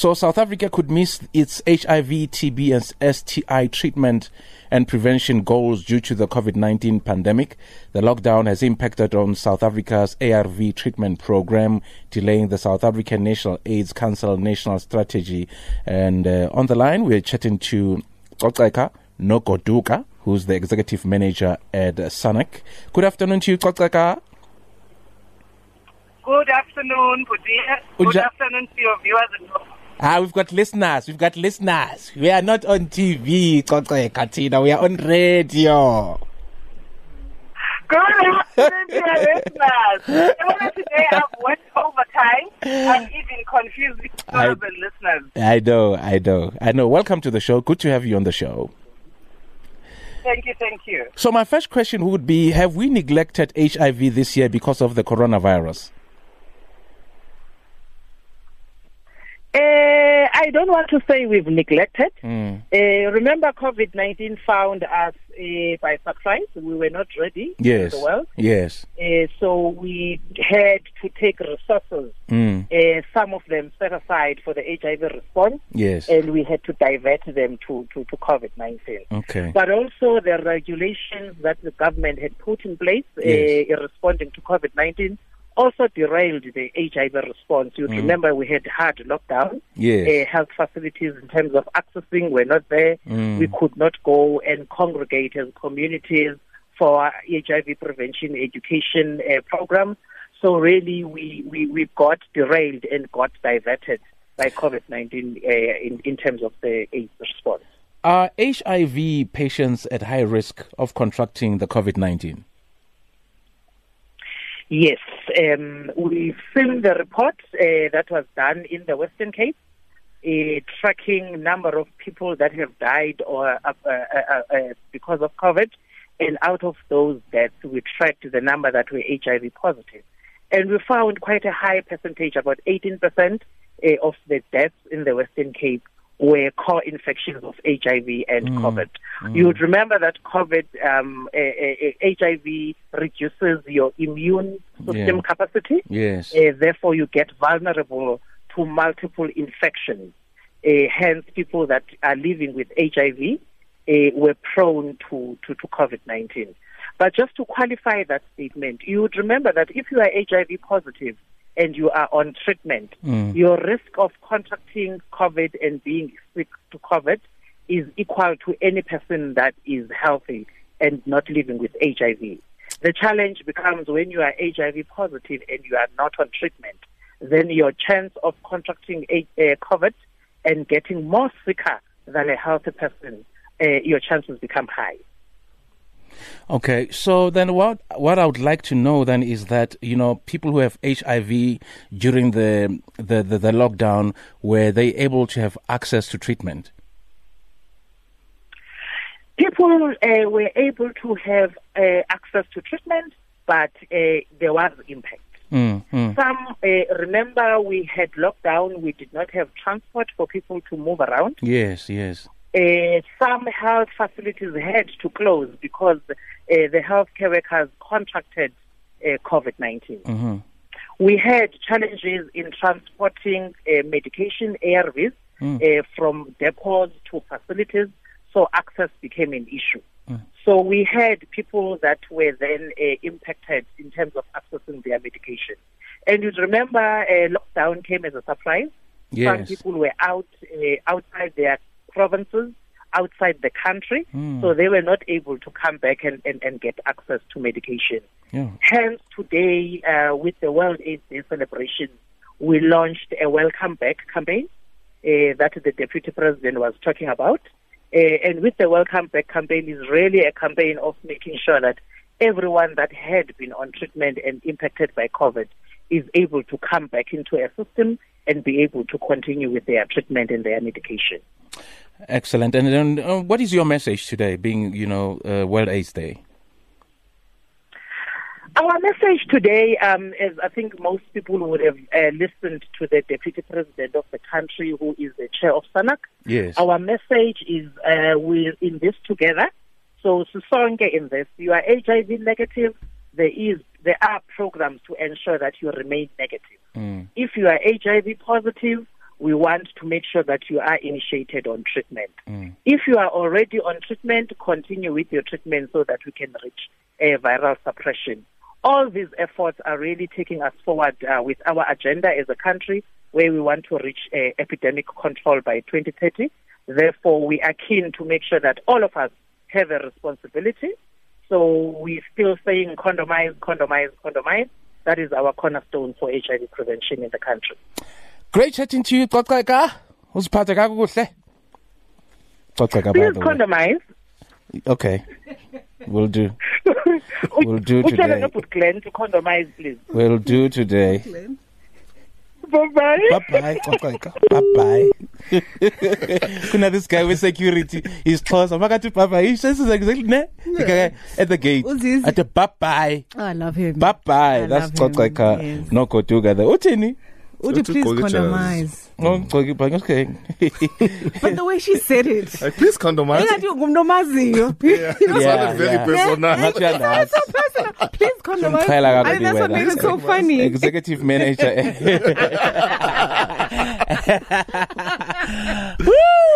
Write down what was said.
So South Africa could miss its HIV, TB, and STI treatment and prevention goals due to the COVID-19 pandemic. The lockdown has impacted on South Africa's ARV treatment program, delaying the South African National AIDS Council national strategy. And uh, on the line, we're chatting to Coceka Nogoduka, who's the executive manager at SANAC. Good afternoon to you, Xoxeka. Good afternoon, Budia. Good afternoon to your viewers. Ah, we've got listeners. We've got listeners. We are not on TV, Katina. We are on radio. Good afternoon your listeners. today I've worked overtime and even confusing some of the listeners. I know, I know, I know. Welcome to the show. Good to have you on the show. Thank you, thank you. So my first question would be, have we neglected HIV this year because of the coronavirus? Uh, I don't want to say we've neglected. Mm. Uh, remember, COVID 19 found us uh, by surprise. We were not ready yes. the world. Yes. Uh, so we had to take resources, mm. Uh, some of them set aside for the HIV response. Yes. And we had to divert them to, to, to COVID 19. Okay. But also the regulations that the government had put in place uh, yes. responding to COVID 19 also derailed the HIV response. You mm. remember we had hard lockdown. Yes. Uh, health facilities in terms of accessing were not there. Mm. We could not go and congregate as communities for HIV prevention education uh, programs. So really, we, we, we got derailed and got diverted by COVID-19 uh, in, in terms of the AIDS response. Are HIV patients at high risk of contracting the COVID-19? Yes, um, we've seen the report uh, that was done in the Western Cape, uh, tracking number of people that have died or uh, uh, uh, uh, because of COVID, and out of those deaths, we tracked the number that were HIV positive, and we found quite a high percentage, about 18% of the deaths in the Western Cape were co-infections of HIV and mm. COVID. Mm. You would remember that COVID, um, HIV reduces your immune system yeah. capacity. Yes. Uh, therefore, you get vulnerable to multiple infections. Uh, hence, people that are living with HIV uh, were prone to, to, to COVID-19. But just to qualify that statement, you would remember that if you are HIV positive, and you are on treatment, mm. your risk of contracting COVID and being sick to COVID is equal to any person that is healthy and not living with HIV. The challenge becomes when you are HIV positive and you are not on treatment, then your chance of contracting uh, COVID and getting more sicker than a healthy person, uh, your chances become high. Okay, so then what what I would like to know then is that you know people who have HIV during the the, the, the lockdown were they able to have access to treatment? People uh, were able to have uh, access to treatment, but uh, there was impact. Mm, mm. Some uh, remember we had lockdown. We did not have transport for people to move around. Yes, yes. Uh, some health facilities had to close because uh, the healthcare workers contracted uh, COVID 19. Mm-hmm. We had challenges in transporting uh, medication, ARVs, mm. Uh, from depots to facilities, so access became an issue. Mm. So we had people that were then uh, impacted in terms of accessing their medication. And you remember, lockdown came as a surprise. Yes. Some people were out outside their provinces outside the country, mm. so they were not able to come back and, and, and get access to medication. Yeah. Hence, today, uh, with the World AIDS Day celebration, we launched a Welcome Back campaign uh, that the Deputy President was talking about. Uh, and with the Welcome Back campaign is really a campaign of making sure that everyone that had been on treatment and impacted by COVID is able to come back into a system and be able to continue with their treatment and their medication. Excellent. And then, uh, what is your message today, being you know uh, World AIDS Day? Our message today um, is I think most people would have uh, listened to the Deputy President of the country, who is the chair of SANAC. Yes. Our message is uh, we're in this together. So, Sisonke in this. You are HIV negative. There is there are programs to ensure that you remain negative. Mm. If you are HIV positive, we want to make sure that you are initiated on treatment. Mm. If you are already on treatment, continue with your treatment so that we can reach a viral suppression. All these efforts are really taking us forward uh, with our agenda as a country where we want to reach uh, epidemic control by 2030. Therefore, we are keen to make sure that all of us have a responsibility. So we're still saying condomize, condomize, condomize. That is our cornerstone for HIV prevention in the country. Great chatting to you, Coceka. Usiphathe kakuhle. Coceka Please condomize. Okay. We'll do. we'll do today. Glenn to condomize, please. We'll do today. Bye bye. Bye bye. Bye bye. Kuna this guy with security. He's close. I'm going to bye bye. He says exactly ne? Yeah. At the gate. At the bye bye. Oh, I love him. Bye bye. That's Coceka. Yes. No go together. Would you please condomize? Okay. but the way she said it. Like, please condomize. yeah, it sounded very yeah. personal. Yeah. so personal. Please condomize. I think that's what made it so funny. Executive manager.